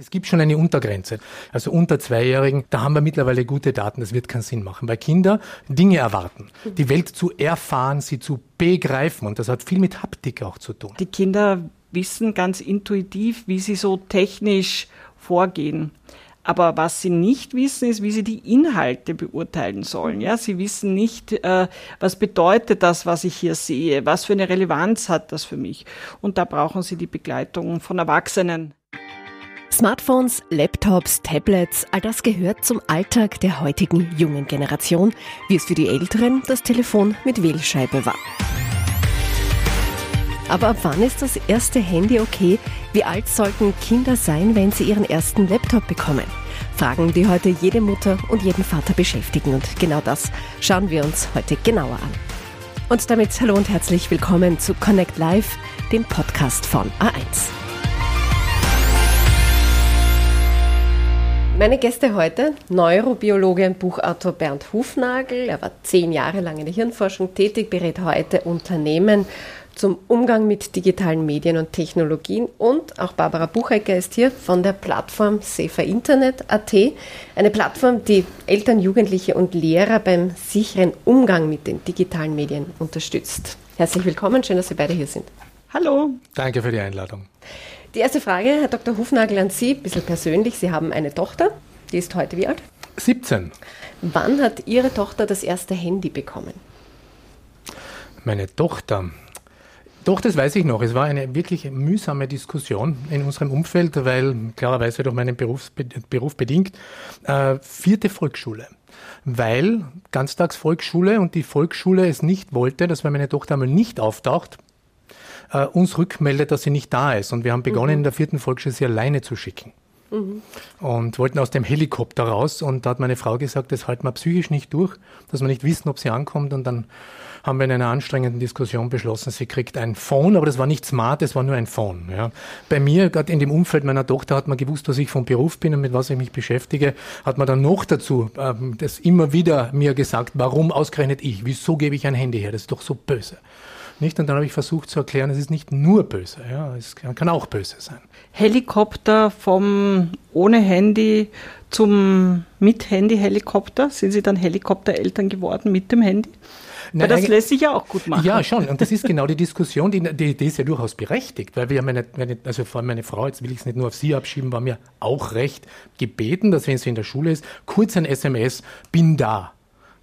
Es gibt schon eine Untergrenze. Also unter Zweijährigen, da haben wir mittlerweile gute Daten. Das wird keinen Sinn machen, weil Kinder Dinge erwarten. Die Welt zu erfahren, sie zu begreifen. Und das hat viel mit Haptik auch zu tun. Die Kinder wissen ganz intuitiv, wie sie so technisch vorgehen. Aber was sie nicht wissen, ist, wie sie die Inhalte beurteilen sollen. Ja, sie wissen nicht, äh, was bedeutet das, was ich hier sehe, was für eine Relevanz hat das für mich. Und da brauchen sie die Begleitung von Erwachsenen. Smartphones, Laptops, Tablets, all das gehört zum Alltag der heutigen jungen Generation, wie es für die Älteren das Telefon mit Wählscheibe war. Aber ab wann ist das erste Handy okay? Wie alt sollten Kinder sein, wenn sie ihren ersten Laptop bekommen? Fragen, die heute jede Mutter und jeden Vater beschäftigen. Und genau das schauen wir uns heute genauer an. Und damit hallo und herzlich willkommen zu Connect Live, dem Podcast von A1. Meine Gäste heute, Neurobiologe und Buchautor Bernd Hufnagel. Er war zehn Jahre lang in der Hirnforschung tätig, berät heute Unternehmen zum Umgang mit digitalen Medien und Technologien. Und auch Barbara Buchecker ist hier von der Plattform Safer Internet.at. Eine Plattform, die Eltern, Jugendliche und Lehrer beim sicheren Umgang mit den digitalen Medien unterstützt. Herzlich willkommen, schön, dass Sie beide hier sind. Hallo. Danke für die Einladung. Die erste Frage, Herr Dr. Hufnagel, an Sie, ein bisschen persönlich. Sie haben eine Tochter, die ist heute wie alt? 17. Wann hat Ihre Tochter das erste Handy bekommen? Meine Tochter. Doch, das weiß ich noch. Es war eine wirklich mühsame Diskussion in unserem Umfeld, weil klarerweise durch meinen Berufs, Beruf bedingt, äh, vierte Volksschule. Weil Ganztagsvolksschule und die Volksschule es nicht wollte, dass wenn meine Tochter einmal nicht auftaucht, äh, uns rückmeldet, dass sie nicht da ist. Und wir haben begonnen, mhm. in der vierten Volksschule sie alleine zu schicken. Mhm. Und wollten aus dem Helikopter raus. Und da hat meine Frau gesagt, das halten wir psychisch nicht durch, dass wir nicht wissen, ob sie ankommt. Und dann haben wir in einer anstrengenden Diskussion beschlossen, sie kriegt ein Phone, aber das war nicht smart, es war nur ein Phone. Ja. Bei mir, gerade in dem Umfeld meiner Tochter, hat man gewusst, was ich vom Beruf bin und mit was ich mich beschäftige, hat man dann noch dazu ähm, das immer wieder mir gesagt, warum ausgerechnet ich, wieso gebe ich ein Handy her, das ist doch so böse. Nicht? Und dann habe ich versucht zu erklären, es ist nicht nur böse, ja, es kann auch böse sein. Helikopter vom ohne Handy zum mit Handy Helikopter. Sind Sie dann Helikoptereltern geworden mit dem Handy? Nein, das lässt sich ja auch gut machen. Ja, schon. Und das ist genau die Diskussion, die, die, die ist ja durchaus berechtigt, weil wir meine, meine, also vor allem meine Frau, jetzt will ich es nicht nur auf sie abschieben, war mir auch recht gebeten, dass wenn sie in der Schule ist, kurz ein SMS, bin da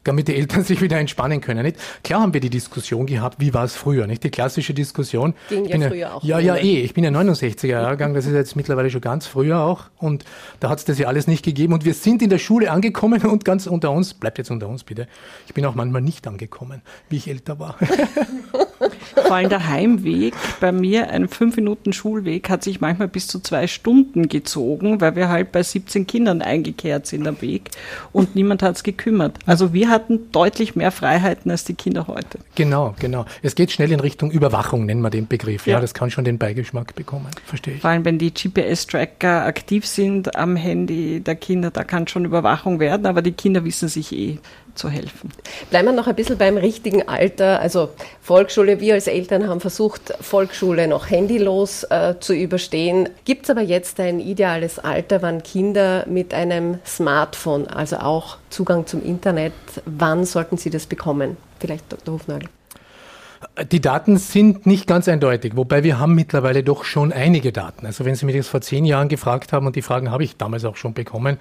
damit die Eltern sich wieder entspannen können. Nicht? Klar haben wir die Diskussion gehabt, wie war es früher, nicht? Die klassische Diskussion. Ging ja früher ja, auch. Ja, ja, eh. Ich bin ja 69er Jahrgang, das ist jetzt mittlerweile schon ganz früher auch. Und da hat es das ja alles nicht gegeben. Und wir sind in der Schule angekommen und ganz unter uns, bleibt jetzt unter uns bitte, ich bin auch manchmal nicht angekommen, wie ich älter war. Vor allem der Heimweg, bei mir ein fünf Minuten Schulweg, hat sich manchmal bis zu zwei Stunden gezogen, weil wir halt bei 17 Kindern eingekehrt sind am Weg und niemand hat es gekümmert. Also wir hatten deutlich mehr Freiheiten als die Kinder heute. Genau, genau. Es geht schnell in Richtung Überwachung, nennen wir den Begriff. Ja, ja das kann schon den Beigeschmack bekommen, verstehe ich. Vor allem, wenn die GPS-Tracker aktiv sind am Handy der Kinder, da kann schon Überwachung werden, aber die Kinder wissen sich eh zu helfen. Bleiben wir noch ein bisschen beim richtigen Alter. Also Volksschule, wir als Eltern haben versucht, Volksschule noch handylos äh, zu überstehen. Gibt es aber jetzt ein ideales Alter, wann Kinder mit einem Smartphone, also auch Zugang zum Internet, wann sollten sie das bekommen? Vielleicht Dr. Hofnagel. Die Daten sind nicht ganz eindeutig, wobei wir haben mittlerweile doch schon einige Daten. Also wenn Sie mich das vor zehn Jahren gefragt haben, und die Fragen habe ich damals auch schon bekommen,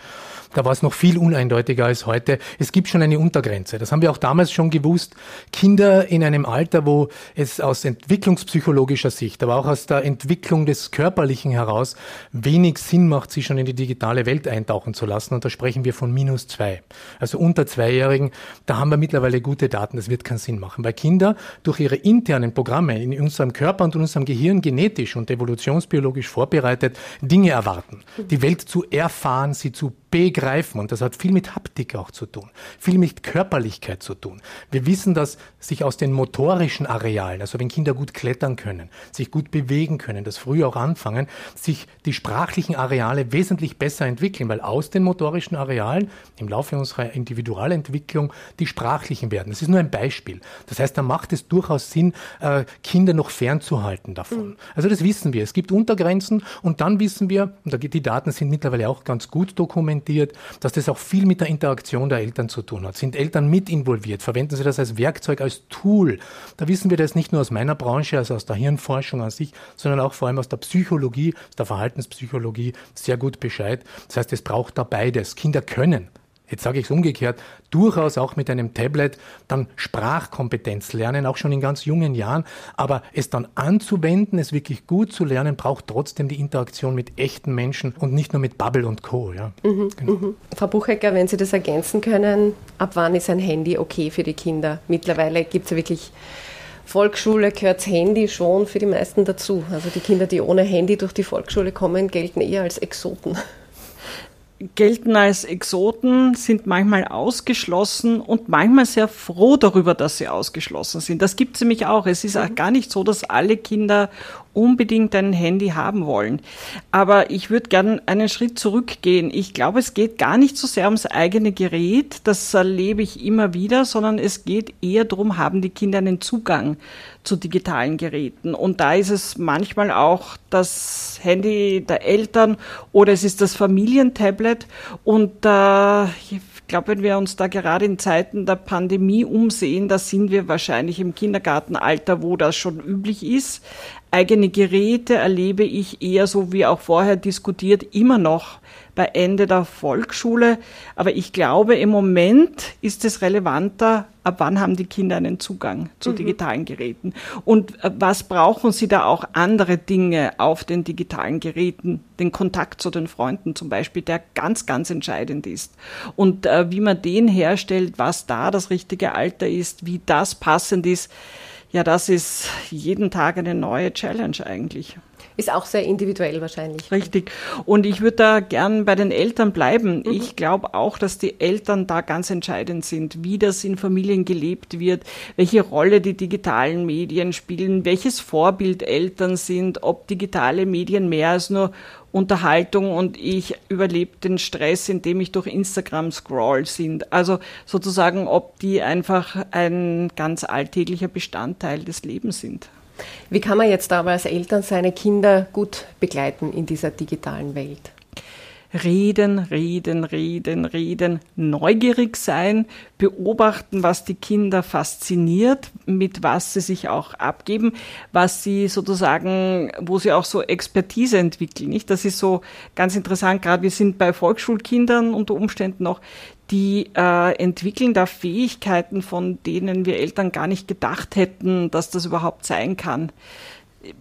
da war es noch viel uneindeutiger als heute. Es gibt schon eine Untergrenze. Das haben wir auch damals schon gewusst. Kinder in einem Alter, wo es aus entwicklungspsychologischer Sicht, aber auch aus der Entwicklung des Körperlichen heraus wenig Sinn macht, sie schon in die digitale Welt eintauchen zu lassen. Und da sprechen wir von minus zwei. Also unter Zweijährigen, da haben wir mittlerweile gute Daten. Das wird keinen Sinn machen, weil Kinder durch ihre internen Programme in unserem Körper und in unserem Gehirn genetisch und evolutionsbiologisch vorbereitet Dinge erwarten. Die Welt zu erfahren, sie zu begreifen. Und das hat viel mit Haptik auch zu tun, viel mit Körperlichkeit zu tun. Wir wissen, dass sich aus den motorischen Arealen, also wenn Kinder gut klettern können, sich gut bewegen können, das früh auch anfangen, sich die sprachlichen Areale wesentlich besser entwickeln, weil aus den motorischen Arealen im Laufe unserer Individualentwicklung die sprachlichen werden. Das ist nur ein Beispiel. Das heißt, da macht es durchaus Sinn, äh, Kinder noch fernzuhalten davon. Mhm. Also das wissen wir. Es gibt Untergrenzen und dann wissen wir, und die Daten sind mittlerweile auch ganz gut dokumentiert, dass das auch viel mit der Interaktion der Eltern zu tun hat. Sind Eltern mit involviert? Verwenden sie das als Werkzeug, als Tool? Da wissen wir das nicht nur aus meiner Branche, also aus der Hirnforschung an sich, sondern auch vor allem aus der Psychologie, aus der Verhaltenspsychologie sehr gut Bescheid. Das heißt, es braucht da beides. Kinder können jetzt sage ich es umgekehrt, durchaus auch mit einem Tablet dann Sprachkompetenz lernen, auch schon in ganz jungen Jahren. Aber es dann anzuwenden, es wirklich gut zu lernen, braucht trotzdem die Interaktion mit echten Menschen und nicht nur mit Bubble und Co. Ja. Mhm, genau. mhm. Frau Buchecker, wenn Sie das ergänzen können, ab wann ist ein Handy okay für die Kinder? Mittlerweile gibt es ja wirklich Volksschule gehört das Handy schon für die meisten dazu. Also die Kinder, die ohne Handy durch die Volksschule kommen, gelten eher als Exoten gelten als Exoten, sind manchmal ausgeschlossen und manchmal sehr froh darüber, dass sie ausgeschlossen sind. Das gibt es nämlich auch. Es ist auch mhm. gar nicht so, dass alle Kinder unbedingt ein Handy haben wollen. Aber ich würde gerne einen Schritt zurückgehen. Ich glaube, es geht gar nicht so sehr ums eigene Gerät, das erlebe ich immer wieder, sondern es geht eher darum, haben die Kinder einen Zugang zu digitalen Geräten. Und da ist es manchmal auch das Handy der Eltern oder es ist das Familientablet. Und äh, ich glaube, wenn wir uns da gerade in Zeiten der Pandemie umsehen, da sind wir wahrscheinlich im Kindergartenalter, wo das schon üblich ist. Eigene Geräte erlebe ich eher so wie auch vorher diskutiert, immer noch bei Ende der Volksschule. Aber ich glaube, im Moment ist es relevanter, ab wann haben die Kinder einen Zugang zu mhm. digitalen Geräten und äh, was brauchen sie da auch andere Dinge auf den digitalen Geräten, den Kontakt zu den Freunden zum Beispiel, der ganz, ganz entscheidend ist. Und äh, wie man den herstellt, was da das richtige Alter ist, wie das passend ist, ja, das ist jeden Tag eine neue Challenge eigentlich. Ist auch sehr individuell wahrscheinlich. Richtig. Und ich würde da gern bei den Eltern bleiben. Mhm. Ich glaube auch, dass die Eltern da ganz entscheidend sind, wie das in Familien gelebt wird, welche Rolle die digitalen Medien spielen, welches Vorbild Eltern sind, ob digitale Medien mehr als nur Unterhaltung und ich überlebe den Stress, indem ich durch Instagram scroll sind. Also sozusagen, ob die einfach ein ganz alltäglicher Bestandteil des Lebens sind. Wie kann man jetzt aber als Eltern seine Kinder gut begleiten in dieser digitalen Welt? Reden, reden, reden, reden, neugierig sein, beobachten, was die Kinder fasziniert, mit was sie sich auch abgeben, was sie sozusagen, wo sie auch so Expertise entwickeln. Nicht? Das ist so ganz interessant. Gerade wir sind bei Volksschulkindern unter Umständen noch, die äh, entwickeln da Fähigkeiten, von denen wir Eltern gar nicht gedacht hätten, dass das überhaupt sein kann.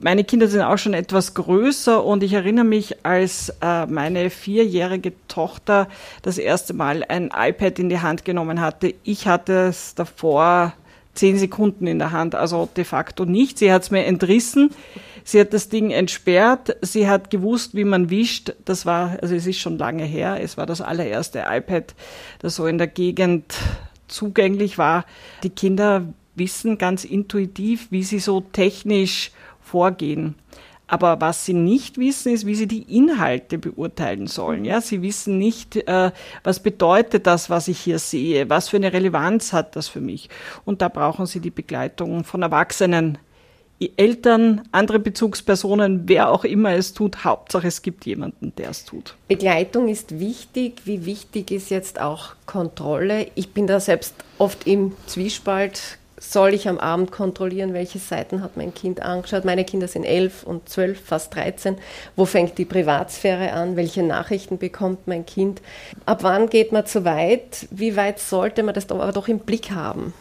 Meine Kinder sind auch schon etwas größer und ich erinnere mich, als äh, meine vierjährige Tochter das erste Mal ein iPad in die Hand genommen hatte. Ich hatte es davor zehn Sekunden in der Hand, also de facto nicht. Sie hat es mir entrissen. Sie hat das Ding entsperrt. Sie hat gewusst, wie man wischt. Das war, also es ist schon lange her. Es war das allererste iPad, das so in der Gegend zugänglich war. Die Kinder wissen ganz intuitiv, wie sie so technisch vorgehen. Aber was sie nicht wissen, ist, wie sie die Inhalte beurteilen sollen. Ja, sie wissen nicht, äh, was bedeutet das, was ich hier sehe, was für eine Relevanz hat das für mich. Und da brauchen sie die Begleitung von Erwachsenen, Eltern, andere Bezugspersonen, wer auch immer es tut. Hauptsache, es gibt jemanden, der es tut. Begleitung ist wichtig. Wie wichtig ist jetzt auch Kontrolle? Ich bin da selbst oft im Zwiespalt soll ich am Abend kontrollieren, welche Seiten hat mein Kind angeschaut. Meine Kinder sind elf und zwölf, fast 13. Wo fängt die Privatsphäre an? Welche Nachrichten bekommt mein Kind? Ab wann geht man zu weit? Wie weit sollte man das aber doch im Blick haben?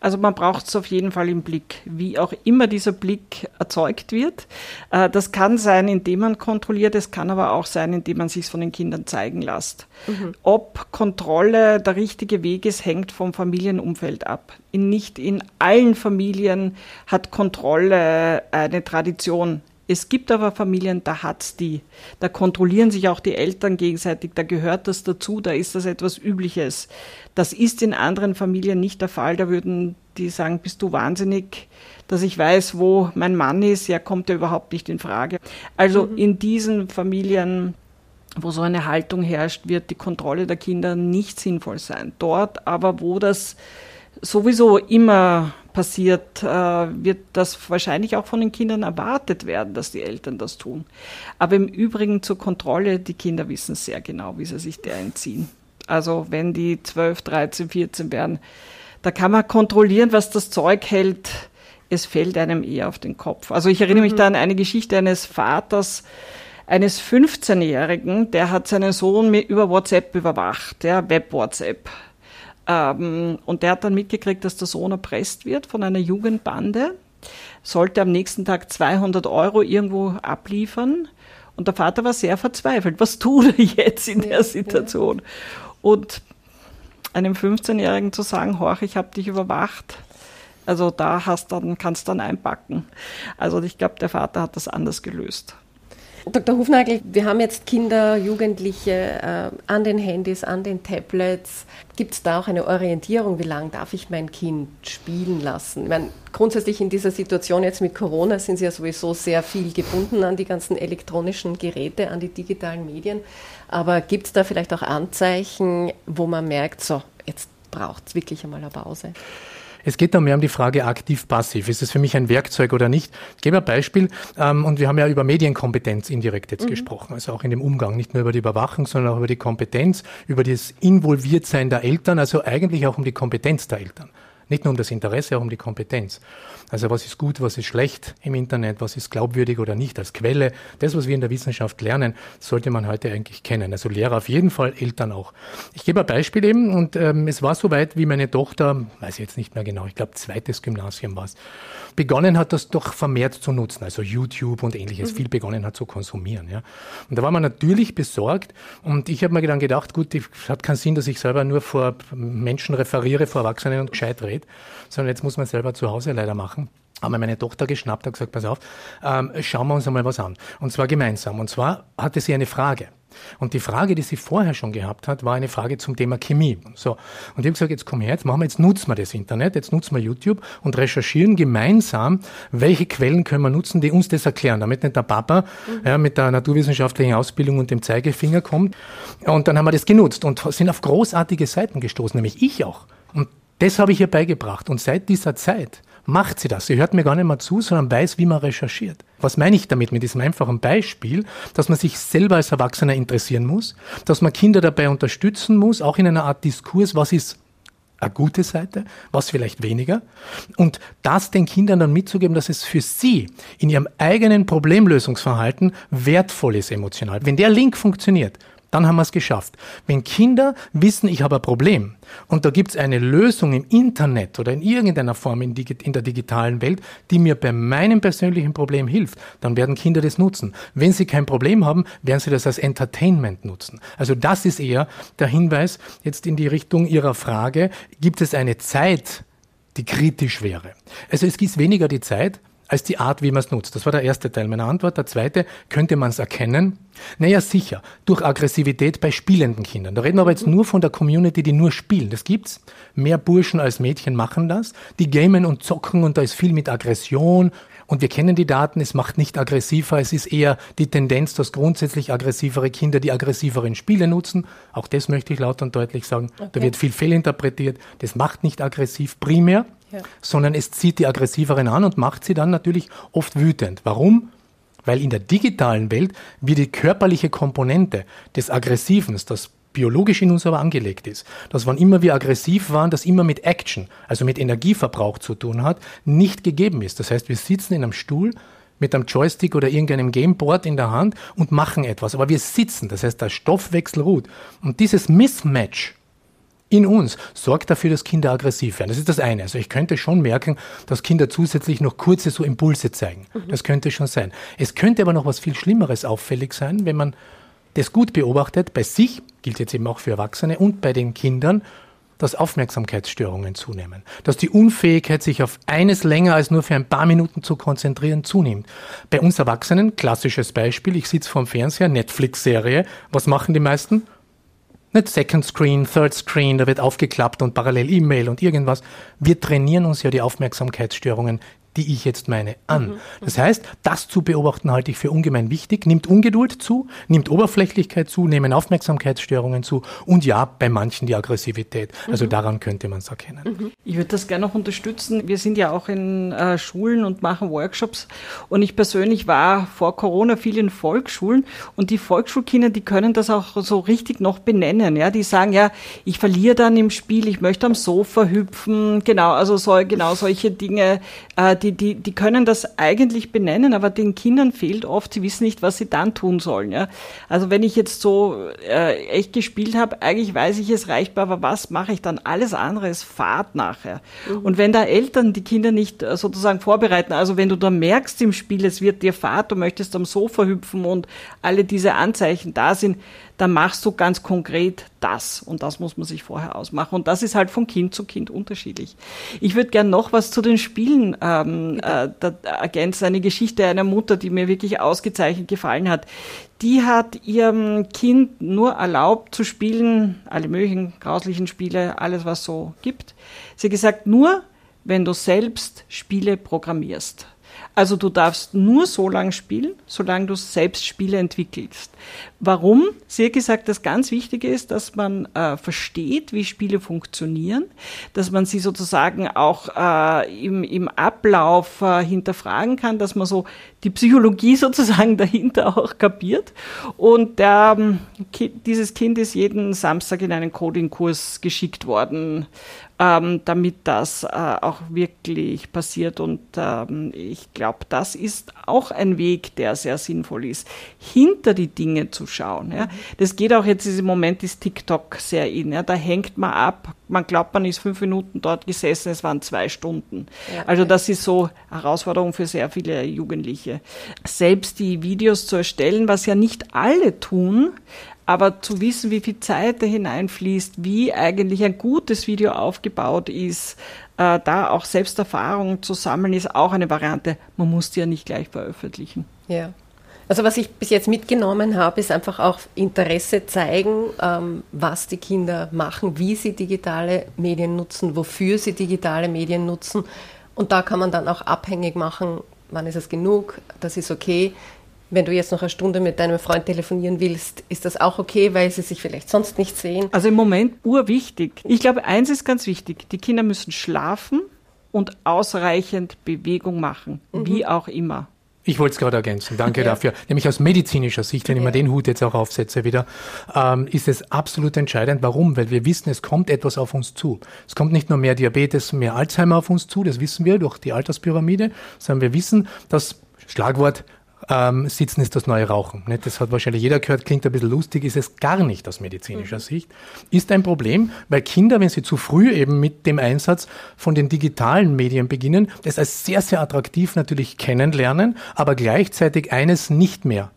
Also man braucht es auf jeden Fall im Blick, wie auch immer dieser Blick erzeugt wird. Äh, das kann sein, indem man kontrolliert, es kann aber auch sein, indem man sich von den Kindern zeigen lässt. Mhm. Ob Kontrolle der richtige Weg ist, hängt vom Familienumfeld ab. In, nicht in allen Familien hat Kontrolle eine Tradition Es gibt aber Familien, da hat's die. Da kontrollieren sich auch die Eltern gegenseitig, da gehört das dazu, da ist das etwas Übliches. Das ist in anderen Familien nicht der Fall. Da würden die sagen, bist du wahnsinnig, dass ich weiß, wo mein Mann ist, ja, kommt ja überhaupt nicht in Frage. Also mhm. in diesen Familien wo so eine Haltung herrscht, wird die Kontrolle der Kinder nicht sinnvoll sein. Dort aber, wo das sowieso immer passiert, äh, wird das wahrscheinlich auch von den Kindern erwartet werden, dass die Eltern das tun. Aber im Übrigen zur Kontrolle, die Kinder wissen sehr genau, wie sie sich der entziehen. Also wenn die 12, 13, 14 werden, da kann man kontrollieren, was das Zeug hält. Es fällt einem eher auf den Kopf. Also ich erinnere mich mhm. da an eine Geschichte eines Vaters, eines 15-Jährigen, der hat seinen Sohn über WhatsApp überwacht, ja, Web-WhatsApp. Ähm, und der hat dann mitgekriegt, dass der Sohn erpresst wird von einer Jugendbande, sollte am nächsten Tag 200 Euro irgendwo abliefern. Und der Vater war sehr verzweifelt. Was tut er jetzt in der Situation? Und einem 15-Jährigen zu sagen, horch, ich habe dich überwacht, also da hast dann, kannst dann einpacken. Also ich glaube, der Vater hat das anders gelöst. Dr. Hufnagel, wir haben jetzt Kinder, Jugendliche äh, an den Handys, an den Tablets. Gibt es da auch eine Orientierung, wie lange darf ich mein Kind spielen lassen? Ich meine, grundsätzlich in dieser Situation jetzt mit Corona sind sie ja sowieso sehr viel gebunden an die ganzen elektronischen Geräte, an die digitalen Medien. Aber gibt es da vielleicht auch Anzeichen, wo man merkt, so, jetzt braucht es wirklich einmal eine Pause? Es geht da mehr um die Frage aktiv-passiv. Ist es für mich ein Werkzeug oder nicht? Ich gebe ein Beispiel. Ähm, und wir haben ja über Medienkompetenz indirekt jetzt mhm. gesprochen. Also auch in dem Umgang. Nicht nur über die Überwachung, sondern auch über die Kompetenz, über das Involviertsein der Eltern. Also eigentlich auch um die Kompetenz der Eltern. Nicht nur um das Interesse, auch um die Kompetenz. Also was ist gut, was ist schlecht im Internet, was ist glaubwürdig oder nicht als Quelle. Das, was wir in der Wissenschaft lernen, sollte man heute eigentlich kennen. Also Lehrer auf jeden Fall, Eltern auch. Ich gebe ein Beispiel eben und ähm, es war soweit, wie meine Tochter, weiß ich jetzt nicht mehr genau, ich glaube zweites Gymnasium war es, begonnen hat, das doch vermehrt zu nutzen, also YouTube und ähnliches, mhm. viel begonnen hat zu konsumieren. Ja. Und da war man natürlich besorgt und ich habe mir dann gedacht, gut, es hat keinen Sinn, dass ich selber nur vor Menschen referiere, vor Erwachsenen und gescheit rede, sondern jetzt muss man selber zu Hause leider machen haben wir meine Tochter geschnappt, hat gesagt, pass auf, ähm, schauen wir uns einmal was an. Und zwar gemeinsam. Und zwar hatte sie eine Frage. Und die Frage, die sie vorher schon gehabt hat, war eine Frage zum Thema Chemie. So. Und ich habe gesagt, jetzt komm her, jetzt machen wir, jetzt nutzen wir das Internet, jetzt nutzen wir YouTube und recherchieren gemeinsam, welche Quellen können wir nutzen, die uns das erklären, damit nicht der Papa mhm. ja, mit der naturwissenschaftlichen Ausbildung und dem Zeigefinger kommt. Und dann haben wir das genutzt und sind auf großartige Seiten gestoßen, nämlich ich auch. Und das habe ich ihr beigebracht. Und seit dieser Zeit macht sie das. Sie hört mir gar nicht mehr zu, sondern weiß, wie man recherchiert. Was meine ich damit mit diesem einfachen Beispiel? Dass man sich selber als Erwachsener interessieren muss, dass man Kinder dabei unterstützen muss, auch in einer Art Diskurs, was ist eine gute Seite, was vielleicht weniger. Und das den Kindern dann mitzugeben, dass es für sie in ihrem eigenen Problemlösungsverhalten wertvoll ist emotional. Wenn der Link funktioniert, dann haben wir es geschafft. Wenn Kinder wissen, ich habe ein Problem und da gibt es eine Lösung im Internet oder in irgendeiner Form in, der digitalen Welt, die mir bei meinem persönlichen Problem hilft, dann werden Kinder das nutzen. Wenn sie kein Problem haben, werden sie das als Entertainment nutzen. Also das ist eher der Hinweis jetzt in die Richtung Ihrer Frage, gibt es eine Zeit, die kritisch wäre? Also es ist weniger die Zeit, als die Art, wie man es nutzt. Das war der erste Teil meiner Antwort. Der zweite, könnte man es erkennen? Naja, sicher, durch Aggressivität bei spielenden Kindern. Da reden wir aber jetzt nur von der Community, die nur spielen. Das gibt's. Mehr Burschen als Mädchen machen das. Die gamen und zocken und da ist viel mit Aggression. Und wir kennen die Daten, es macht nicht aggressiver, es ist eher die Tendenz, dass grundsätzlich aggressivere Kinder die aggressiveren Spiele nutzen. Auch das möchte ich laut und deutlich sagen. Okay. Da wird viel fehlinterpretiert. Das macht nicht aggressiv primär sondern es zieht die Aggressiveren an und macht sie dann natürlich oft wütend. Warum? Weil in der digitalen Welt wird die körperliche Komponente des Aggressiven, das biologisch in uns aber angelegt ist, dass wann immer wir aggressiv waren, das immer mit Action, also mit Energieverbrauch zu tun hat, nicht gegeben ist. Das heißt, wir sitzen in einem Stuhl mit einem Joystick oder irgendeinem Gameboard in der Hand und machen etwas, aber wir sitzen, das heißt, der Stoffwechsel ruht. Und dieses Mismatch in uns sorgt dafür, dass Kinder aggressiv werden. Das ist das eine. Also ich könnte schon merken, dass Kinder zusätzlich noch kurze so Impulse zeigen. Mhm. Das könnte schon sein. Es könnte aber noch was viel Schlimmeres auffällig sein, wenn man das gut beobachtet, bei sich, gilt jetzt eben auch für Erwachsene und bei den Kindern, dass Aufmerksamkeitsstörungen zunehmen, dass die Unfähigkeit, sich auf eines länger als nur für ein paar Minuten zu konzentrieren, zunimmt. Bei uns Erwachsenen, klassisches Beispiel, ich sitze vorm Fernseher, Netflix-Serie, was machen die meisten? Nicht Second Screen, Third Screen, da wird aufgeklappt und parallel E-Mail und irgendwas. Wir trainieren uns ja die Aufmerksamkeitsstörungen die ich jetzt meine, an. Mhm. Das heißt, das zu beobachten halte ich für ungemein wichtig. Nimmt Ungeduld zu, nimmt Oberflächlichkeit zu, nehmen Aufmerksamkeitsstörungen zu und ja, bei manchen die Aggressivität. Also mhm. daran könnte man es erkennen. Mhm. Ich würde das gerne noch unterstützen. Wir sind ja auch in äh, Schulen und machen Workshops und ich persönlich war vor Corona viel in Volksschulen und die Volksschulkinder, die können das auch so richtig noch benennen. Ja, die sagen ja, ich verliere dann im Spiel, ich möchte am Sofa hüpfen, genau, also so, genau solche Dinge. Äh, die, die, die können das eigentlich benennen, aber den Kindern fehlt oft, sie wissen nicht, was sie dann tun sollen. Ja? Also wenn ich jetzt so äh, echt gespielt habe, eigentlich weiß ich, es reicht, aber was mache ich dann? Alles andere ist Fahrt nachher. Mhm. Und wenn da Eltern die Kinder nicht äh, sozusagen vorbereiten, also wenn du da merkst im Spiel, es wird dir Fahrt, du möchtest am Sofa hüpfen und alle diese Anzeichen da sind, dann machst du ganz konkret das. Und das muss man sich vorher ausmachen. Und das ist halt von Kind zu Kind unterschiedlich. Ich würde gern noch was zu den Spielen ähm, äh, ergänzen. Eine Geschichte einer Mutter, die mir wirklich ausgezeichnet gefallen hat. Die hat ihrem Kind nur erlaubt zu spielen, alle möglichen grauslichen Spiele, alles was so gibt. Sie hat gesagt, nur wenn du selbst Spiele programmierst. Also du darfst nur so lange spielen, solange du selbst Spiele entwickelst. Warum? Sie hat gesagt, das ganz Wichtige ist, dass man äh, versteht, wie Spiele funktionieren, dass man sie sozusagen auch äh, im, im Ablauf äh, hinterfragen kann, dass man so die Psychologie sozusagen dahinter auch kapiert. Und ähm, dieses Kind ist jeden Samstag in einen Coding-Kurs geschickt worden, ähm, damit das äh, auch wirklich passiert. Und ähm, ich glaube, das ist auch ein Weg, der sehr sinnvoll ist, hinter die Dinge zu schauen. Ja. Das geht auch jetzt im Moment ist TikTok sehr in. Ja. Da hängt man ab. Man glaubt, man ist fünf Minuten dort gesessen, es waren zwei Stunden. Ja, also das ist so Herausforderung für sehr viele Jugendliche. Selbst die Videos zu erstellen, was ja nicht alle tun, aber zu wissen, wie viel Zeit da hineinfließt, wie eigentlich ein gutes Video aufgebaut ist, äh, da auch Selbsterfahrung zu sammeln, ist auch eine Variante. Man muss die ja nicht gleich veröffentlichen. Ja. Also was ich bis jetzt mitgenommen habe, ist einfach auch Interesse zeigen, ähm, was die Kinder machen, wie sie digitale Medien nutzen, wofür sie digitale Medien nutzen. Und da kann man dann auch abhängig machen, wann ist es genug, das ist okay, wenn du jetzt noch eine Stunde mit deinem Freund telefonieren willst, ist das auch okay, weil sie sich vielleicht sonst nicht sehen? Also im Moment urwichtig. Ich glaube, eins ist ganz wichtig. Die Kinder müssen schlafen und ausreichend Bewegung machen, mhm. wie auch immer. Ich wollte es gerade ergänzen, danke ja. dafür. Nämlich aus medizinischer Sicht, wenn ich mir den Hut jetzt auch aufsetze wieder, ähm, ist es absolut entscheidend. Warum? Weil wir wissen, es kommt etwas auf uns zu. Es kommt nicht nur mehr Diabetes, mehr Alzheimer auf uns zu, das wissen wir durch die Alterspyramide, sondern wir wissen, dass Schlagwort ähm, Sitzen ist das neue Rauchen. Nicht? Das hat wahrscheinlich jeder gehört, klingt ein bisschen lustig, ist es gar nicht aus medizinischer mhm. Sicht. Ist ein Problem, weil Kinder, wenn sie zu früh eben mit dem Einsatz von den digitalen Medien beginnen, das als sehr, sehr attraktiv natürlich kennenlernen, aber gleichzeitig eines nicht mehr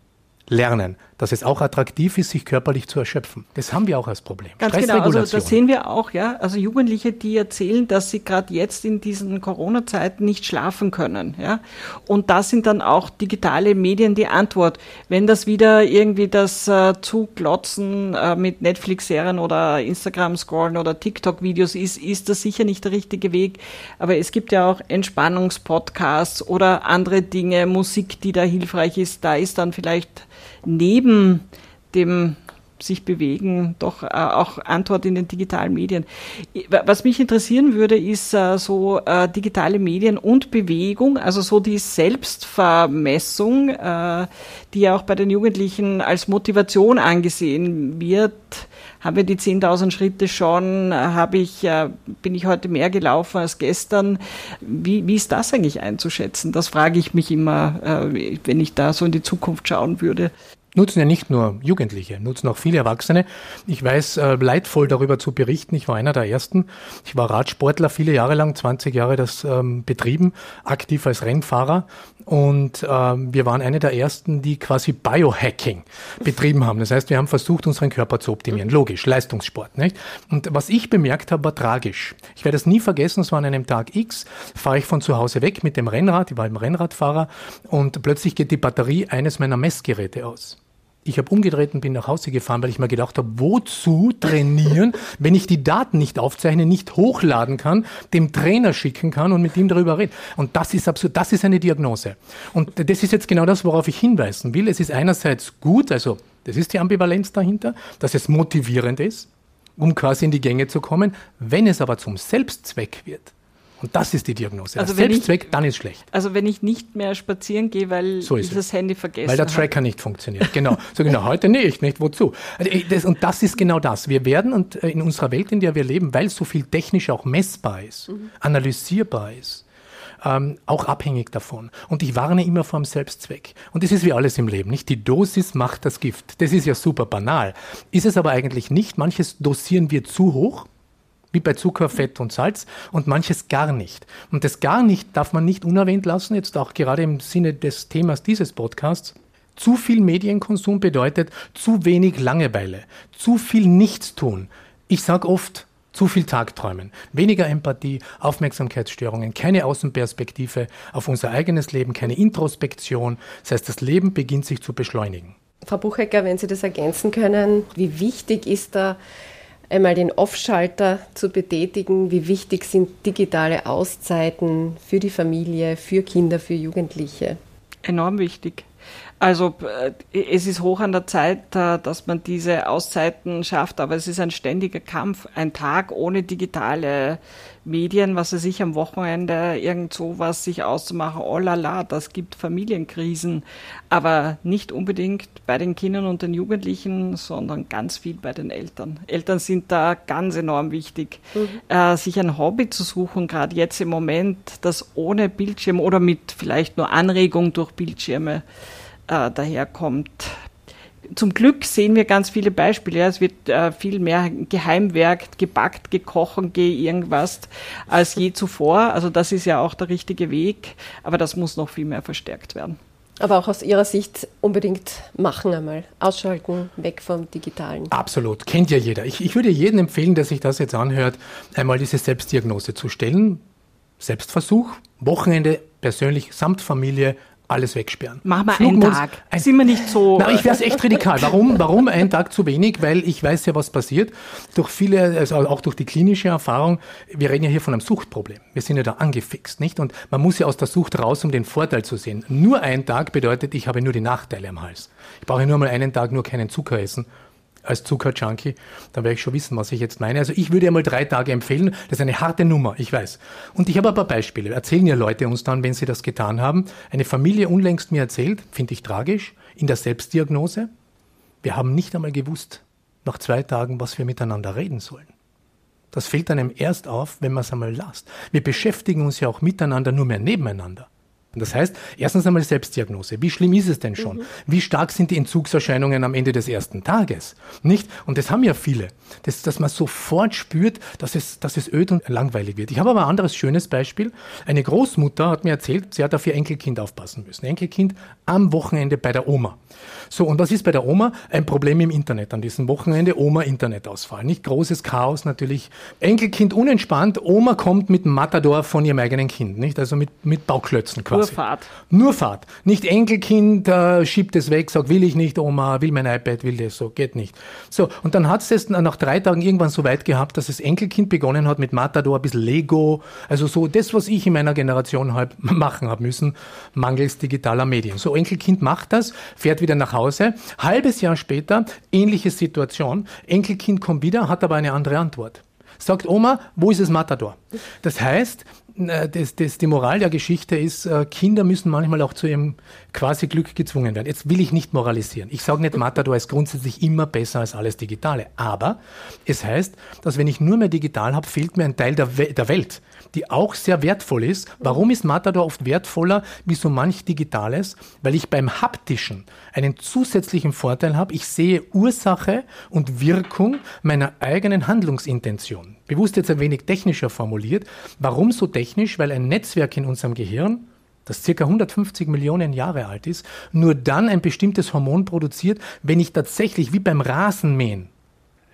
lernen, dass es auch attraktiv ist, sich körperlich zu erschöpfen. Das haben wir auch als Problem. Ganz genau, also das sehen wir auch, ja. Also Jugendliche, die erzählen, dass sie gerade jetzt in diesen Corona-Zeiten nicht schlafen können, ja. Und da sind dann auch digitale Medien die Antwort. Wenn das wieder irgendwie das äh, Zuglotzen äh, mit Netflix-Serien oder Instagram-Scrollen oder TikTok-Videos ist, ist das sicher nicht der richtige Weg. Aber es gibt ja auch Entspannungspodcasts oder andere Dinge, Musik, die da hilfreich ist. Da ist dann vielleicht neben dem sich bewegen, doch äh, auch Antwort in den digitalen Medien. Was mich interessieren würde, ist äh, so äh, digitale Medien und Bewegung, also so die Selbstvermessung, die ja auch bei den Jugendlichen als Motivation angesehen wird. Haben wir die 10.000 Schritte schon? Habe ich, bin ich heute mehr gelaufen als gestern? Wie, wie ist das eigentlich einzuschätzen? Das frage ich mich immer, wenn ich da so in die Zukunft schauen würde. Nutzen ja nicht nur Jugendliche, nutzen auch viele Erwachsene. Ich weiß äh, leidvoll darüber zu berichten. Ich war einer der ersten. Ich war Radsportler viele Jahre lang, 20 Jahre das ähm, betrieben, aktiv als Rennfahrer. Und ähm, wir waren eine der ersten, die quasi Biohacking betrieben haben. Das heißt, wir haben versucht, unseren Körper zu optimieren. Logisch, Leistungssport. Nicht? Und was ich bemerkt habe, war tragisch. Ich werde es nie vergessen, es war an einem Tag X, fahre ich von zu Hause weg mit dem Rennrad, ich war im Rennradfahrer und plötzlich geht die Batterie eines meiner Messgeräte aus. Ich habe umgedreht und bin nach Hause gefahren, weil ich mir gedacht habe, wozu trainieren, wenn ich die Daten nicht aufzeichne, nicht hochladen kann, dem Trainer schicken kann und mit ihm darüber reden. Und das ist absurd, das ist eine Diagnose. Und das ist jetzt genau das, worauf ich hinweisen will. Es ist einerseits gut, also das ist die Ambivalenz dahinter, dass es motivierend ist, um quasi in die Gänge zu kommen. Wenn es aber zum Selbstzweck wird, und das ist die Diagnose. Also Selbstzweck, ich, dann ist schlecht. Also wenn ich nicht mehr spazieren gehe, weil so ich das Handy vergesse. Weil der Tracker habe. nicht funktioniert. Genau. So genau, heute nicht, nicht. Wozu? Also, und das ist genau das. Wir werden und äh, in unserer Welt, in der wir leben, weil so viel technisch auch messbar ist, mhm. analysierbar ist, ähm, auch abhängig davon. Und ich warne immer vor dem Selbstzweck. Und das ist wie alles im Leben, nicht? Die Dosis macht das Gift. Das ist ja super banal. Ist es aber eigentlich nicht. Manches dosieren wir zu hoch wie bei Zucker, Fett und Salz und manches gar nicht. Und das gar nicht darf man nicht unerwähnt lassen, jetzt auch gerade im Sinne des Themas dieses Podcasts. Zu viel Medienkonsum bedeutet zu wenig Langeweile, zu viel Nichtstun. Ich sage oft, zu viel Tagträumen, weniger Empathie, Aufmerksamkeitsstörungen, keine Außenperspektive auf unser eigenes Leben, keine Introspektion. Das heißt, das Leben beginnt sich zu beschleunigen. Frau Buchecker, wenn Sie das ergänzen können, wie wichtig ist da einmal den Off-Schalter zu betätigen. Wie wichtig sind digitale Auszeiten für die Familie, für Kinder, für Jugendliche? Enorm wichtig. Also äh, es ist hoch an der Zeit, äh, dass man diese Auszeiten schafft, aber es ist ein ständiger Kampf. Ein Tag ohne digitale Medien, was er sich am Wochenende irgend so was sich auszumachen, oh la la, das gibt Familienkrisen, aber nicht unbedingt bei den Kindern und den Jugendlichen, sondern ganz viel bei den Eltern. Eltern sind da ganz enorm wichtig, mhm. äh, sich ein Hobby zu suchen, gerade jetzt im Moment, das ohne Bildschirm oder mit vielleicht nur Anregung durch Bildschirme äh, daherkommt zum Glück sehen wir ganz viele Beispiele. Ja. Es wird äh, viel mehr geheimwerkt, gebackt, gekochen, ge irgendwas als je zuvor. Also das ist ja auch der richtige Weg, aber das muss noch viel mehr verstärkt werden. Aber auch aus Ihrer Sicht unbedingt machen einmal. Ausschalten, weg vom Digitalen. Absolut. Kennt ja jeder. Ich, ich würde jedem empfehlen, der sich das jetzt anhört, einmal diese Selbstdiagnose zu stellen. Selbstversuch, Wochenende, persönlich samt Familie alles wegsperren. Mach mal einen Tag. Ein, Sind wir nicht so. Na, ich wäre es echt radikal. Warum, warum ein Tag zu wenig? Weil ich weiß ja, was passiert. Durch viele, also auch durch die klinische Erfahrung, wir reden ja hier von einem Suchtproblem. Wir sind ja da angefixt, nicht? Und man muss ja aus der Sucht raus, um den Vorteil zu sehen. Nur ein Tag bedeutet, ich habe nur die Nachteile am Hals. Ich brauche nur mal einen Tag nur keinen Zucker essen als Zuckerjunkie, dann werde ich schon wissen, was ich jetzt meine. Also ich würde einmal drei Tage empfehlen. Das ist eine harte Nummer, ich weiß. Und ich habe ein paar Beispiele. Erzählen ja Leute uns dann, wenn sie das getan haben. Eine Familie unlängst mir erzählt, finde ich tragisch, in der Selbstdiagnose. Wir haben nicht einmal gewusst, nach zwei Tagen, was wir miteinander reden sollen. Das fällt einem erst auf, wenn man es einmal lasst. Wir beschäftigen uns ja auch miteinander nur mehr nebeneinander. Das heißt, erstens einmal Selbstdiagnose. Wie schlimm ist es denn schon? Mhm. Wie stark sind die Entzugserscheinungen am Ende des ersten Tages? Nicht? Und das haben ja viele. Das, dass man sofort spürt, dass es, dass es öd und langweilig wird. Ich habe aber ein anderes schönes Beispiel. Eine Großmutter hat mir erzählt, sie hat auf ihr Enkelkind aufpassen müssen. Enkelkind am Wochenende bei der Oma. So, und was ist bei der Oma? Ein Problem im Internet an diesem Wochenende. Oma Internetausfall. Nicht großes Chaos natürlich. Enkelkind unentspannt. Oma kommt mit Matador von ihrem eigenen Kind. Nicht? Also mit, mit Bauklötzen quasi. Nur Fahrt. Nur Fahrt. Nicht Enkelkind äh, schiebt es weg, sagt, will ich nicht, Oma, will mein iPad, will das so, geht nicht. So, und dann hat es es nach drei Tagen irgendwann so weit gehabt, dass das Enkelkind begonnen hat mit Matador, bisschen Lego, also so das, was ich in meiner Generation halt machen habe müssen, mangels digitaler Medien. So, Enkelkind macht das, fährt wieder nach Hause. Halbes Jahr später, ähnliche Situation. Enkelkind kommt wieder, hat aber eine andere Antwort. Sagt Oma, wo ist das Matador? Das heißt, das, das, die Moral der Geschichte ist, äh, Kinder müssen manchmal auch zu ihrem quasi Glück gezwungen werden. Jetzt will ich nicht moralisieren. Ich sage nicht, Matador ist grundsätzlich immer besser als alles Digitale. Aber es heißt, dass wenn ich nur mehr digital habe, fehlt mir ein Teil der, We der Welt, die auch sehr wertvoll ist. Warum ist Matador oft wertvoller wie so manch Digitales? Weil ich beim haptischen einen zusätzlichen Vorteil habe. Ich sehe Ursache und Wirkung meiner eigenen Handlungsintention. Bewusst jetzt ein wenig technischer formuliert. Warum so technisch? Weil ein Netzwerk in unserem Gehirn das circa 150 Millionen Jahre alt ist, nur dann ein bestimmtes Hormon produziert, wenn ich tatsächlich wie beim Rasenmähen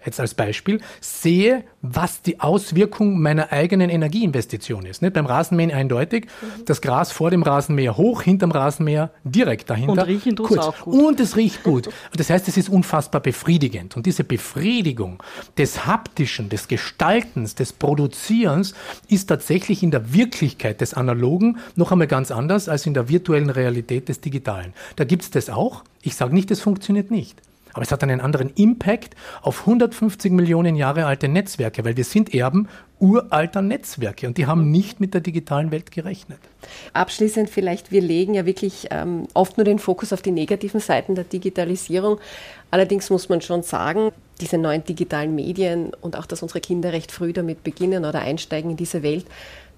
jetzt als Beispiel, sehe, was die Auswirkung meiner eigenen Energieinvestition ist. Nicht? Beim Rasenmähen eindeutig, mhm. das Gras vor dem Rasenmäher hoch, hinterm Rasenmäher direkt dahinter. Und riechen tut es auch gut. Und es riecht gut. das heißt, es ist unfassbar befriedigend. Und diese Befriedigung des Haptischen, des Gestaltens, des Produzierens ist tatsächlich in der Wirklichkeit des Analogen noch einmal ganz anders als in der virtuellen Realität des Digitalen. Da gibt es das auch. Ich sage nicht, es funktioniert nicht. Aber es hat einen anderen Impact auf 150 Millionen Jahre alte Netzwerke, weil wir sind Erben uralter Netzwerke und die haben nicht mit der digitalen Welt gerechnet. Abschließend vielleicht, wir legen ja wirklich ähm, oft nur den Fokus auf die negativen Seiten der Digitalisierung. Allerdings muss man schon sagen, diese neuen digitalen Medien und auch, dass unsere Kinder recht früh damit beginnen oder einsteigen in diese Welt,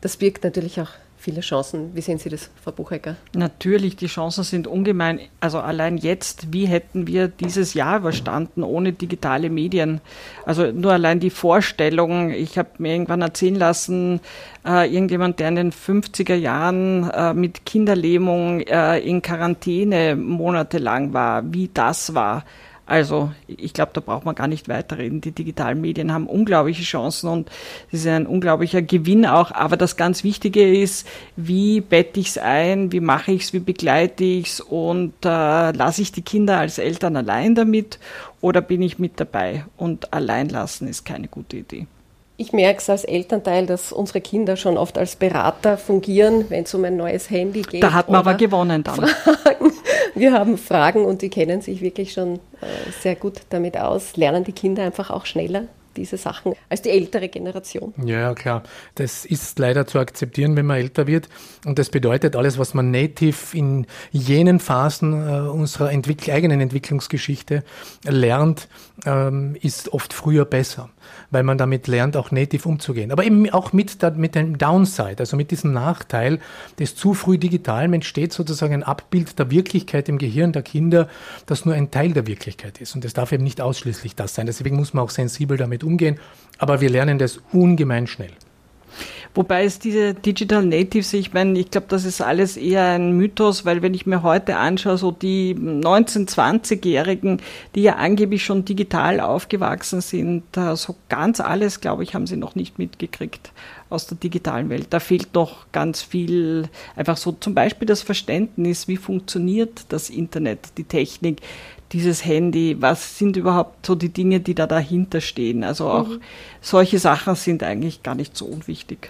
das birgt natürlich auch viele Chancen. Wie sehen Sie das, Frau Buchecker? Natürlich, die Chancen sind ungemein. Also allein jetzt, wie hätten wir dieses Jahr überstanden ohne digitale Medien? Also nur allein die Vorstellung, ich habe mir irgendwann erzählen lassen, äh, irgendjemand, der in den 50er Jahren äh, mit Kinderlähmung äh, in Quarantäne monatelang war, wie das war. Also ich glaube, da braucht man gar nicht weiterreden. Die digitalen Medien haben unglaubliche Chancen und es ist ein unglaublicher Gewinn auch. Aber das ganz Wichtige ist, wie bette ich es ein, wie mache ich es, wie begleite ich es und äh, lasse ich die Kinder als Eltern allein damit oder bin ich mit dabei? Und allein lassen ist keine gute Idee. Ich merke es als Elternteil, dass unsere Kinder schon oft als Berater fungieren, wenn es um ein neues Handy geht. Da hat man aber gewonnen dann. Fragen. Wir haben Fragen und die kennen sich wirklich schon äh, sehr gut damit aus, lernen die Kinder einfach auch schneller diese Sachen als die ältere Generation. Ja, klar. Das ist leider zu akzeptieren, wenn man älter wird. Und das bedeutet, alles, was man native in jenen Phasen äh, unserer Entwickl eigenen Entwicklungsgeschichte lernt, ähm, ist oft früher besser, weil man damit lernt, auch native umzugehen. Aber eben auch mit, mit dem Downside, also mit diesem Nachteil des zu früh Digitalen entsteht sozusagen ein Abbild der Wirklichkeit im Gehirn der Kinder, das nur ein Teil der Wirklichkeit ist. Und es darf eben nicht ausschließlich das sein. Deswegen muss man auch sensibel damit umgehen. Aber wir lernen das ungemein schnell. Wobei es diese Digital Natives, ich meine, ich glaube, das ist alles eher ein Mythos, weil wenn ich mir heute anschaue, so die 19-, 20-Jährigen, die ja angeblich schon digital aufgewachsen sind, so ganz alles, glaube ich, haben sie noch nicht mitgekriegt aus der digitalen Welt. Da fehlt noch ganz viel, einfach so zum Beispiel das Verständnis, wie funktioniert das Internet, die Technik, dieses Handy, was sind überhaupt so die Dinge, die da dahinter stehen. Also auch mhm. solche Sachen sind eigentlich gar nicht so unwichtig.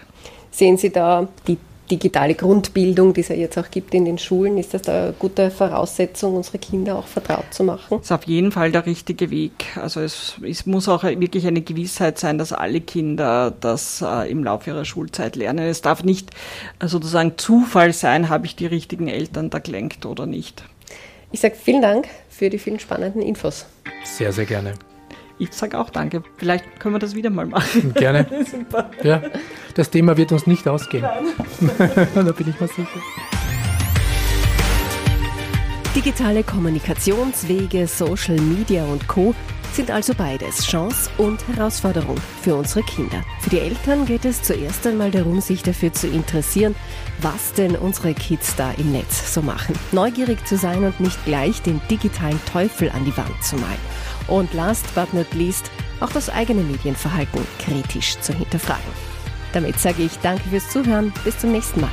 Sehen Sie da die digitale Grundbildung, die es ja jetzt auch gibt in den Schulen, ist das da eine gute Voraussetzung, unsere Kinder auch vertraut zu machen? Das ist auf jeden Fall der richtige Weg. Also es, es muss auch wirklich eine Gewissheit sein, dass alle Kinder das äh, im Laufe ihrer Schulzeit lernen. Es darf nicht sozusagen Zufall sein, habe ich die richtigen Eltern da gelenkt oder nicht. Ich sage vielen Dank für die vielen spannenden Infos. Sehr, sehr gerne. Ich sage auch danke. Vielleicht können wir das wieder mal machen. Gerne. Super. Ja, das Thema wird uns nicht ausgehen. da bin ich mir sicher. Digitale Kommunikationswege, Social Media und Co sind also beides Chance und Herausforderung für unsere Kinder. Für die Eltern geht es zuerst einmal darum, sich dafür zu interessieren, was denn unsere Kids da im Netz so machen. Neugierig zu sein und nicht gleich den digitalen Teufel an die Wand zu malen. Und last but not least, auch das eigene Medienverhalten kritisch zu hinterfragen. Damit sage ich danke fürs Zuhören. Bis zum nächsten Mal.